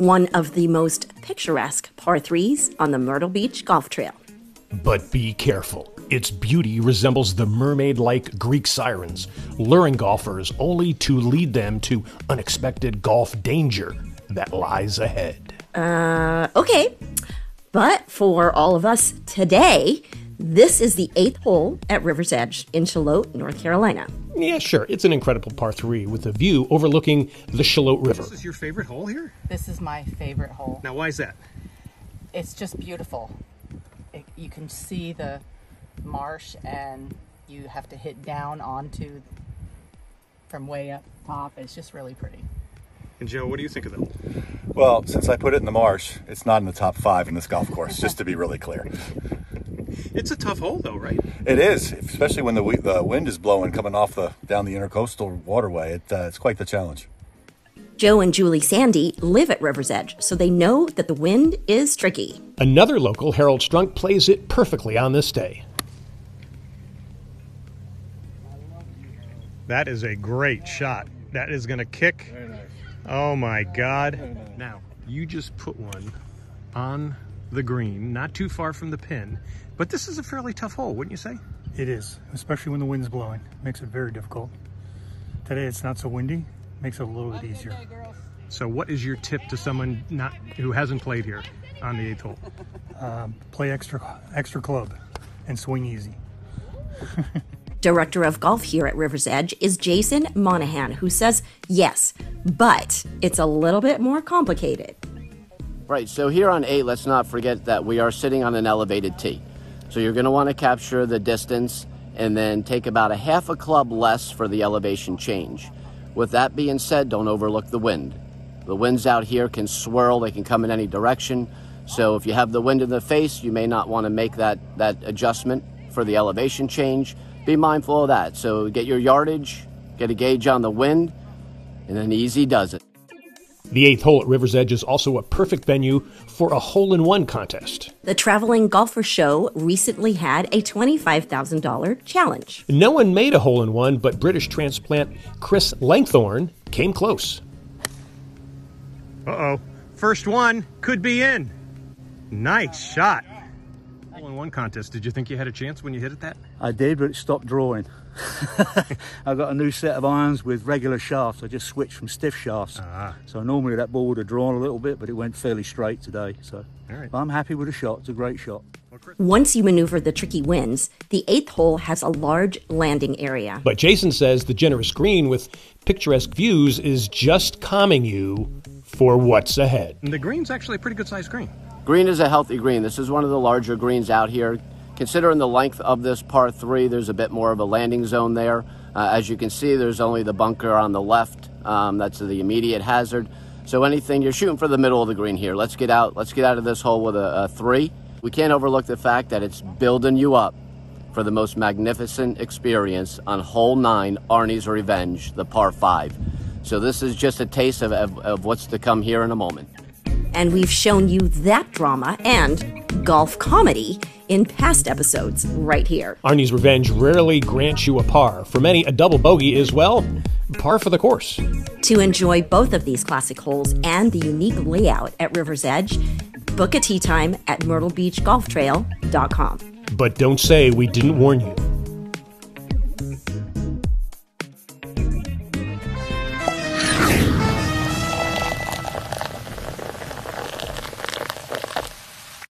one of the most picturesque par threes on the Myrtle Beach Golf Trail. But be careful. Its beauty resembles the mermaid like Greek sirens, luring golfers only to lead them to unexpected golf danger that lies ahead. Uh, okay. But for all of us today, this is the eighth hole at River's Edge in Shallotte, North Carolina. Yeah, sure. It's an incredible par three with a view overlooking the Shallotte River. This is your favorite hole here? This is my favorite hole. Now, why is that? It's just beautiful. It, you can see the marsh, and you have to hit down onto from way up top. It's just really pretty. And Joe, what do you think of that? Well, since I put it in the marsh, it's not in the top five in this golf course, just to be really clear. It's a tough hole, though, right? It is, especially when the, the wind is blowing coming off the down the intercoastal waterway. It, uh, it's quite the challenge. Joe and Julie Sandy live at River's Edge, so they know that the wind is tricky. Another local, Harold Strunk, plays it perfectly on this day. That is a great shot. That is going to kick. Oh my God. Now, you just put one on the green, not too far from the pin, but this is a fairly tough hole, wouldn't you say? It is, especially when the wind's blowing. Makes it very difficult. Today it's not so windy, makes it a little bit easier. So, what is your tip to someone not who hasn't played here on the eighth hole? Um, play extra extra club and swing easy. Director of golf here at River's Edge is Jason Monahan, who says yes, but it's a little bit more complicated. Right, so here on 8, let's not forget that we are sitting on an elevated tee. So you're going to want to capture the distance and then take about a half a club less for the elevation change. With that being said, don't overlook the wind. The winds out here can swirl, they can come in any direction. So if you have the wind in the face, you may not want to make that, that adjustment for the elevation change. Be mindful of that. So get your yardage, get a gauge on the wind, and then easy does it. The eighth hole at River's Edge is also a perfect venue for a hole in one contest. The Traveling Golfer Show recently had a $25,000 challenge. No one made a hole in one, but British transplant Chris Langthorne came close. Uh oh. First one could be in. Nice shot. Hole in one contest. Did you think you had a chance when you hit it that? I did, but it stopped drawing. I got a new set of irons with regular shafts. I just switched from stiff shafts. Ah. So normally that ball would have drawn a little bit, but it went fairly straight today. So All right. I'm happy with the shot. It's a great shot. Once you maneuver the tricky winds, the eighth hole has a large landing area. But Jason says the generous green with picturesque views is just calming you for what's ahead. And the green's actually a pretty good sized green. Green is a healthy green. This is one of the larger greens out here. Considering the length of this par three, there's a bit more of a landing zone there. Uh, as you can see, there's only the bunker on the left. Um, that's the immediate hazard. So anything you're shooting for the middle of the green here. Let's get out. Let's get out of this hole with a, a three. We can't overlook the fact that it's building you up for the most magnificent experience on hole nine, Arnie's Revenge, the par five. So this is just a taste of, of, of what's to come here in a moment. And we've shown you that drama and golf comedy in past episodes right here. Arnie's Revenge rarely grants you a par. For many, a double bogey is, well, par for the course. To enjoy both of these classic holes and the unique layout at River's Edge, book a tee time at myrtlebeachgolftrail.com. But don't say we didn't warn you.